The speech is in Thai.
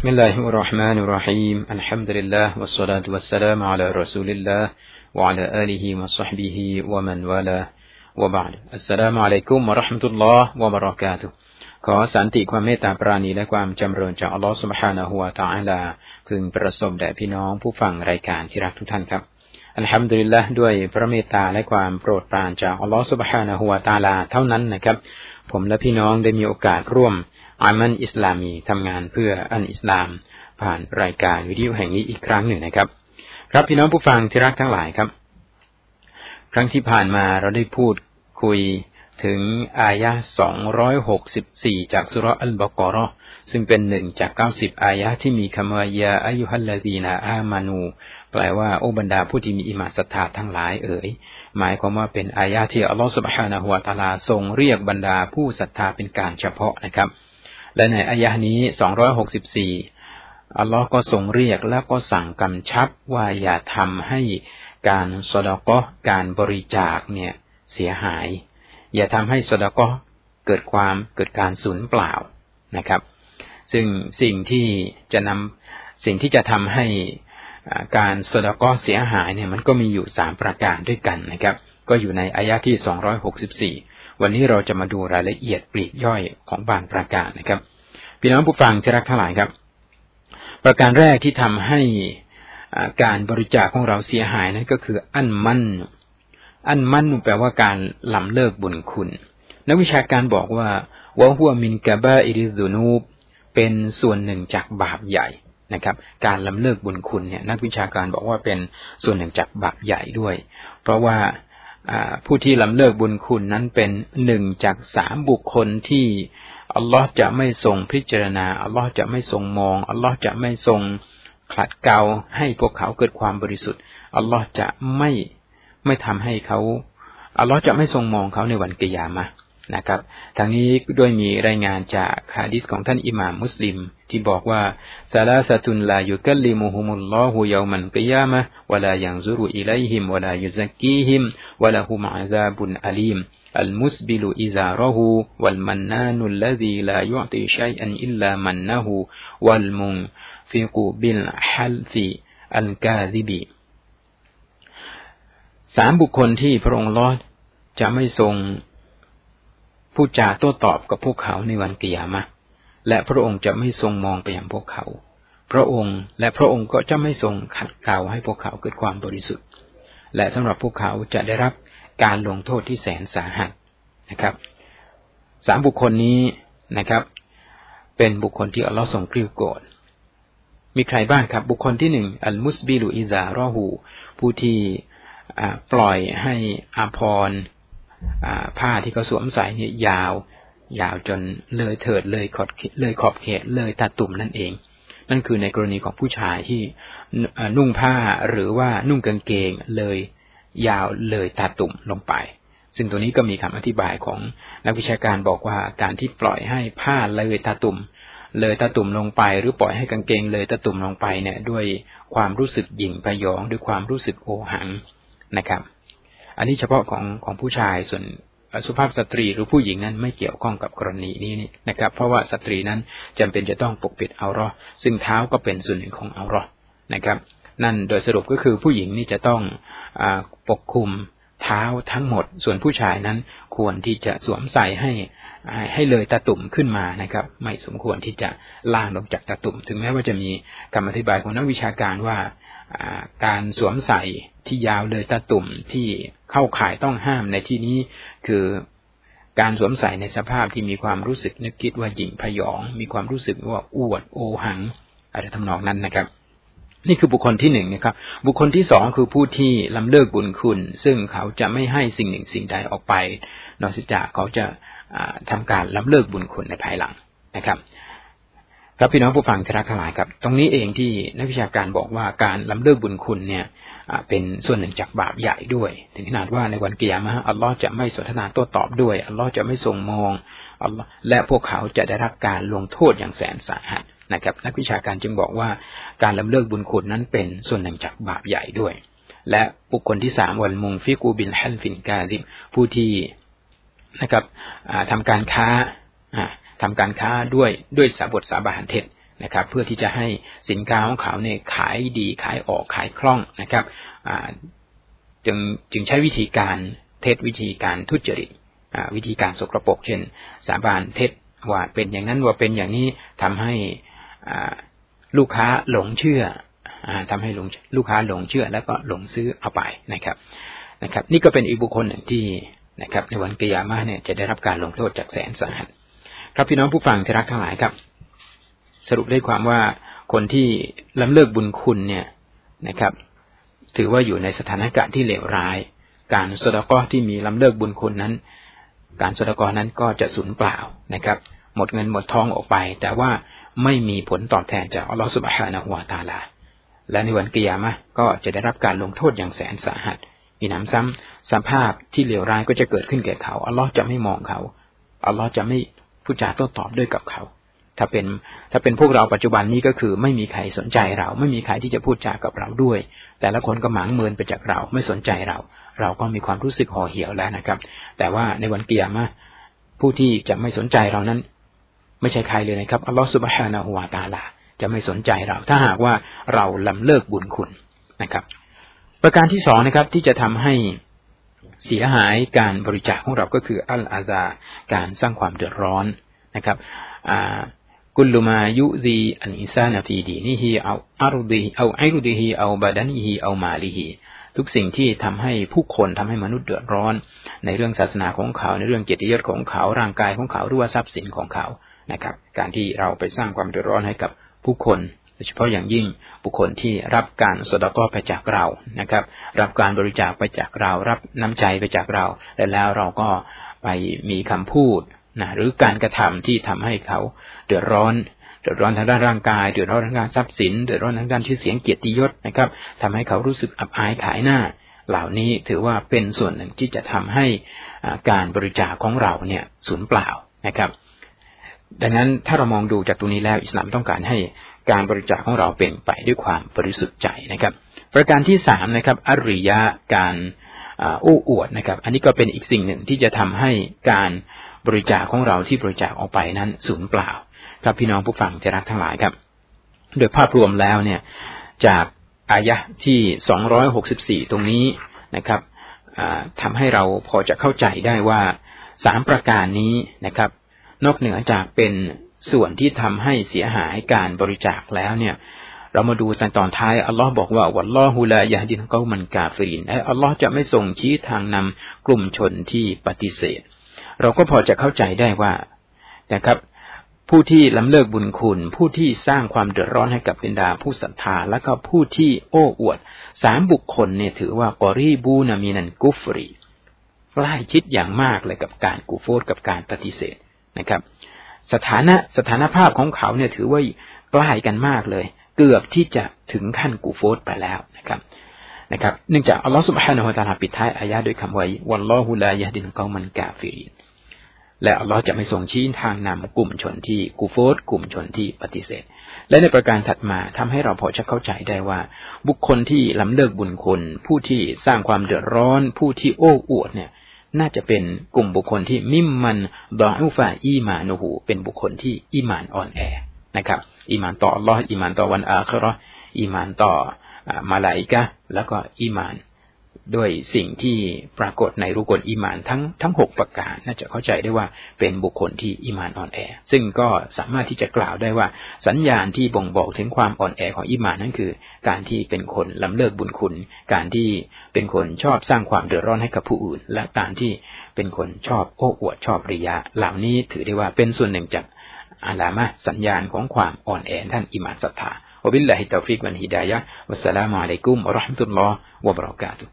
بسم الله الرحمن الرحيم الحمد لله والصلاة والسلام على رسول الله وعلى آله وصحبه ومن والاه وبعد السلام عليكم ورحمة الله وبركاته ขอสันติความเมตตาปราณีและความจำเริญจากอัลลอฮฺสุบฮานะฮูวาตาอัลาพึงประสบแด่พี่น้องผู้ฟังรายการที่รักทุกท่านครับอัลฮัมดุลิลละด้วยพระเมตตาและความโปรดปรานจากอัลลอฮฺสุบฮานะฮูวาตาลาเท่านั้นนะครับ ผมและพี่น้องได้มีโอกาสร่วม อามันอิสลามีทำงานเพื่ออันอิสลาม ผ่านรายการวิดีโอแห่งนี้อีกครั้งหนึ่งนะครับ ครับพี่น้องผู้ฟังที่รักทั้งหลายครับ ครั้งที่ผ่านมาเราได้พูดคุยถึงอายะ 264 จากสุรอัลบากรอซึ่งเป็นหนึ่งจาก 90 อายะที่มีคำว่ายาอายุฮัลลดีนาอามานู แปลว่าโอบรรดาผู้ที่มีอิมาศรัทธาทั้งหลายเอ๋ย หมายความว่าเป็นอายะที่อัลลอฮฺสุบฮานะฮุวาตาลาทรงเรียกบรรดาผู้ศรัทธาเป็นการเฉพาะนะครับ และในอายะนี้ 264 อัลลอฮ์ก็ส่งเรียกแล้วก็สั่งกำชับว่าอย่าทำให้การสดก็การบริจาคเนี่ยเสียหาย อย่าทำให้สดก็เกิดความเกิดการสูญเปล่านะครับ ซึ่งสิ่งที่จะนำสิ่งที่จะทำให้การสดก็เสียหายเนี่ยมันก็มีอยู่สามประการด้วยกันนะครับ ก็อยู่ในอายะที่ 264 วันนี้เราจะมาดูรายละเอียดปลีกย่อยของบางประการนะครับ พี่น้องผู้ฟังที่รักทั้งหลายครับ ประการแรกที่ทำให้การบริจาคของเราเสียหายนั้นก็คืออันมั่น อันมั่นแปลว่าการลำเลิกบุญคุณ นักวิชาการบอกว่าวะหัวมินกาบาอิริซุนูบเป็นส่วนหนึ่งจากบาปใหญ่นะครับ การลำเลิกบุญคุณเนี่ยนักวิชาการบอกว่าเป็นส่วนหนึ่งจากบาปใหญ่ด้วย เพราะว่า ผู้ที่ลำเลิกบุญคุณนั้นเป็นหนึ่งจากสามบุคคลที่อัลลอฮ์จะไม่ทรงพิจารณาอัลลอฮ์จะไม่ทรงมองอัลลอฮ์จะไม่ทรงขัดเกลาให้พวกเขาเกิดความบริสุทธิ์อัลลอฮ์จะไม่ไม่ทำให้เขาอัลลอฮ์จะไม่ทรงมองเขาในวันกิยามะ นะครับทางนี้ด้วยมีรายงานจากฮะดิษของท่านอิหม่ามมุสลิม ที่บอกว่าซาลาสตุนลายุกัลลิมุฮุมุลลอฮุยามันกิยามะวะลายังซุรุอิลัยฮิมวะลายุซักกีฮิมวะลาฮุมอาซาบุนอาลีม المسبل إزاره والمنان الذي لا يعطي شيئا إلا منه والمنفق بالحلف الكاذب สามบุคคลที่พระองค์ลอดจะไม่ทรง พูดจาโต้ตอบกับพวกเขาในวันกิยามะ และพระองค์จะไม่ทรงมองไปยังพวกเขา พระองค์และพระองค์ก็จะไม่ทรงขัดเกลาให้พวกเขาเกิดความบริสุทธิ์ และสำหรับพวกเขาจะได้รับการลงโทษที่แสนสาหัสนะครับสามบุคคลนี้นะครับ เป็นบุคคลที่อัลลอฮ์ทรงกริ้วโกรธมีใครบ้างครับ บุคคลที่หนึ่งอัลมุสบิลูอิซารอหูผู้ที่ปล่อยให้อาพร ผ้าที่เขาสวมใส่เนี่ยยาว ยาวจนเลยเถิดเลยขอบเลยขอบเขตเลยตาตุ่มนั่นเอง นั่นคือในกรณีของผู้ชายที่นุ่งผ้าหรือว่านุ่งกางเกงเลยยาวเลยตาตุ่มลงไป ซึ่งตัวนี้ก็มีคำอธิบายของนักวิชาการบอกว่าการที่ปล่อยให้ผ้าเลยตาตุ่มเลยตาตุ่มลงไปหรือปล่อยให้กางเกงเลยตาตุ่มลงไปเนี่ยด้วยความรู้สึกหยิ่งพยองด้วยความรู้สึกโอหังนะครับ อันนี้เฉพาะของของผู้ชายส่วนสุภาพสตรีหรือผู้หญิงนั้นไม่เกี่ยวข้องกับกรณีนี้นะครับ เพราะว่าสตรีนั้นจำเป็นจะต้องปกปิดเอารอซึ่งเท้าก็เป็นส่วนหนึ่งของเอารอนะครับ นั่นโดยสรุปก็คือผู้หญิงนี่จะต้องอปกคลุมเท้าทั้งหมด ส่วนผู้ชายนั้นควรที่จะสวมใส่ให้ให้เลยตาตุ่มขึ้นมานะครับ ไม่สมควรที่จะล่างลงจากตาตุ่ม ถึงแม้ว่าจะมีคำอธิบายของนักวิชาการว่าการสวมใส่ที่ยาวเลยตาตุ่มที่ เข้าข่ายต้องห้ามในที่นี้คือการสวมใส่ในสภาพที่มีความรู้สึกนึกคิดว่าหยิ่งพยอง มีความรู้สึกว่าอวดโอหังอะไรทำนองนั้นนะครับ นี่คือบุคคลที่หนึ่งนะครับ บุคคลที่สองคือผู้ที่ลำเลิกบุญคุณ ซึ่งเขาจะไม่ให้สิ่งหนึ่งสิ่งใดออกไป นอกจากเขาจะทำการลำเลิกบุญคุณในภายหลังนะครับ ครับพี่น้องผู้ฟังที่รักทั้งหลายครับ ตรงนี้เองที่นักวิชาการบอกว่าการลำเลิกบุญคุณเนี่ยเป็นส่วนหนึ่งจากบาปใหญ่ด้วย ถึงขนาดว่าในวันกิยามะอัลลอฮ์จะไม่สนทนาโต้ตอบด้วยอัลลอฮ์จะไม่ทรงมองอัลลอฮ์และพวกเขาจะได้รับการลงโทษอย่างแสนสาหัสนะครับ นักวิชาการจึงบอกว่าการลำเลิกบุญคุณนั้นเป็นส่วนหนึ่งจากบาปใหญ่ด้วย และบุคคลที่สามวันมุงฟิกูบินฮันฟินกาลิมผู้ที่นะครับทำการค้า ทำการค้าด้วยด้วยสาบทสาบานเท็จนะครับ เพื่อที่จะให้สินค้าของเขาเนี่ยขายดีขายออกขายคล่องนะครับจึงจึงใช้วิธีการเท็จวิธีการทุจริตวิธีการสกรปรกเช่น สาบานเท็จว่าเป็นอย่างนั้นว่าเป็นอย่างนี้ทำให้ลูกค้าหลงเชื่อทำให้ลูกค้าหลงเชื่อ แล้วก็หลงซื้อเอาไปนะครับนะครับ นี่ก็เป็นอีกบุคคลหนึ่งที่นะครับในวันกิยามะเนี่ยจะได้รับการลงโทษจากแสนสาหัส ครับพี่น้องผู้ฟังที่รักทั้งหลายครับ สรุปได้ความว่าคนที่ล้ำเลิกบุญคุณเนี่ยนะครับ ถือว่าอยู่ในสถานการณ์ที่เลวร้าย การสดกอที่มีล้ำเลิกบุญคุณนั้น การสดกอนั้นก็จะสูญเปล่านะครับ หมดเงินหมดทองออกไป แต่ว่าไม่มีผลตอบแทนจากอัลลอฮฺสุบฮานะฮุวาตาลา และในวันกิยามะก็จะได้รับการลงโทษอย่างแสนสาหัสมีน้ำซ้ำสภาพที่เลวร้ายก็จะเกิดขึ้นแก่เขาอัลลอฮ์จะไม่มองเขาอัลลอฮ์จะไม่ พูดจาโต้ตอบด้วยกับเขา ถ้าเป็นถ้าเป็นพวกเราปัจจุบันนี้ก็คือ ไม่มีใครสนใจเรา ไม่มีใครที่จะพูดจากับเราด้วย แต่ละคนก็หมางเมินไปจากเรา ไม่สนใจเรา เราก็มีความรู้สึกห่อเหี่ยวแล้วนะครับ แต่ว่าในวันเกียร์มาผู้ที่จะไม่สนใจเรานั้น ไม่ใช่ใครเลยนะครับอัลลอฮฺสุบฮานาหัวตาลาจะไม่สนใจเรา ถ้าหากว่าเราลำเลิกบุญคุณนะครับ ประการที่สองนะครับที่จะทำให้ เสียหายการบริจาคของเราก็คืออัลอาซาการสร้างความเดือดร้อนนะครับกุลมายุดีอันอิซานฟีดีนีฮีเอาอารุดีเอาไอรุดีฮีเอาบาดานีฮีเอามาลีฮีทุกสิ่งที่ทำให้ผู้คนทำให้มนุษย์เดือดร้อน ในเรื่องศาสนาของเขา ในเรื่องเกียรติยศของเขาร่างกายของเขาหรือว่าทรัพย์สินของเขานะครับ การที่เราไปสร้างความเดือดร้อนให้กับผู้คน เฉพาะอย่างยิ่งบุคคลที่รับการสดก็ไปจากเรานะครับ รับการบริจาคไปจากเรา รับน้ำใจไปจากเรา และแล้วเราก็ไปมีคำพูดนะหรือการกระทำที่ทำให้เขาเดือดร้อนเดือดร้อนทางด้านร่างกายเดือดร้อนทางด้านทรัพย์สินเดือดร้อนทางด้านชื่อเสียงเกียรติยศนะครับทำให้เขารู้สึกอับอายขายหน้า เหล่านี้ถือว่าเป็นส่วนหนึ่งที่จะทำให้การบริจาคของเราเนี่ยสูญเปล่านะครับ ดังนั้นถ้าเรามองดูจากตรงนี้แล้วอิสลามต้องการให้ การบริจาคของเราเป็นไปด้วยความบริสุทธิ์ใจนะครับ ประการที่สามนะครับ อริยะการโอ้อวดนะครับ อันนี้ก็เป็นอีกสิ่งหนึ่งที่จะทำให้การบริจาคของเราที่บริจาคออกไปนั้นสูญเปล่า ครับพี่น้องผู้ฟังที่รักทั้งหลายครับ โดยภาพรวมแล้วเนี่ยจากอายะที่สองร้อยหกสิบสี่ตรงนี้นะครับทำให้เราพอจะเข้าใจได้ว่าสามประการนี้นะครับ นอกเหนือจากเป็น ส่วนที่ทำให้เสียหายการบริจาคแล้วเนี่ย เรามาดูตอนตอนท้ายอัลลอฮ์บอกว่าวัลลอฮุลายาดินเกามันกาฟรินและอัลลอฮ์จะไม่ส่งชี้ทางนำกลุ่มชนที่ปฏิเสธ เราก็พอจะเข้าใจได้ว่านะครับผู้ที่ล้ำเลิกบุญคุณ ผู้ที่สร้างความเดือดร้อนให้กับบรรดาผู้ศรัทธา และก็ผู้ที่โอ้อวดสามบุคคลเนี่ยถือว่ากอรีบูนามีนันกุฟรีใกล้ชิดอย่างมากเลยกับการกูโฟดกับการปฏิเสธนะครับ สถานะสถานภาพของเขาเนี่ยถือว่าใกล้กันมากเลย เกือบที่จะถึงขั้นกูโฟสไปแล้วนะครับนะครับเนื่องจากอัลลอฮฺสุบฮานาอัลตาลาปิดท้ายอายะด้วยคำว่าวัลลอฮุลายะดินกอมันกาฟิรินและอัลลอฮ์จะไม่ส่งชี้ทางนำกลุ่มชนที่กูฟูรกลุ่มชนที่ปฏิเสธ และในประการถัดมาทำให้เราพอจะเข้าใจได้ว่า บุคคลที่ลำเลิกบุญคุณผู้ที่สร้างความเดือดร้อน ผู้ที่โอ้อวดเนี่ย น่าจะเป็นกลุ่มบุคคลที่ممن ضعف إيمانهเป็นบุคคลที่อีมานอ่อนแอนะครับ อีมานต่ออัลลอฮ์อีมานต่อวันอาคิเราะฮ์อีมานต่อมาลาอิกะฮ์แล้วก็อีมาน ด้วยสิ่งที่ปรากฏในรุกลอิมานทั้งทั้งหกประการ น่าจะเข้าใจได้ว่าเป็นบุคคลที่อิมานอ่อนแอ ซึ่งก็สามารถที่จะกล่าวได้ว่าสัญญาณที่บ่งบอกถึงความอ่อนแอของอิมานนั่นคือ การที่เป็นคนลำเลิกบุญคุณ การที่เป็นคนชอบสร้างความเดือดร้อนให้กับผู้อื่น และการที่เป็นคนชอบโอ้อวดชอบริยะ เหล่านี้ถือได้ว่าเป็นส่วนหนึ่งจากอาลามะสัญญาณของความอ่อนแอท่านอิมานศรัทธา وبالله التوفيق والهداية والسلام عليكم ورحمة الله وبركاته